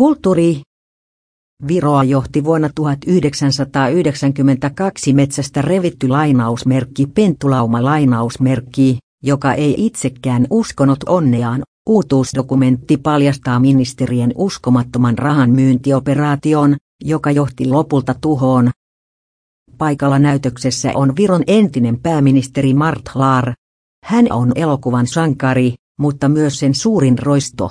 Kulttuuri. Viroa johti vuonna 1992 metsästä revitty lainausmerkki Pentulauma lainausmerkki, joka ei itsekään uskonut onneaan. Uutuusdokumentti paljastaa ministerien uskomattoman rahan myyntioperaation, joka johti lopulta tuhoon. Paikalla näytöksessä on Viron entinen pääministeri Mart Laar. Hän on elokuvan sankari, mutta myös sen suurin roisto.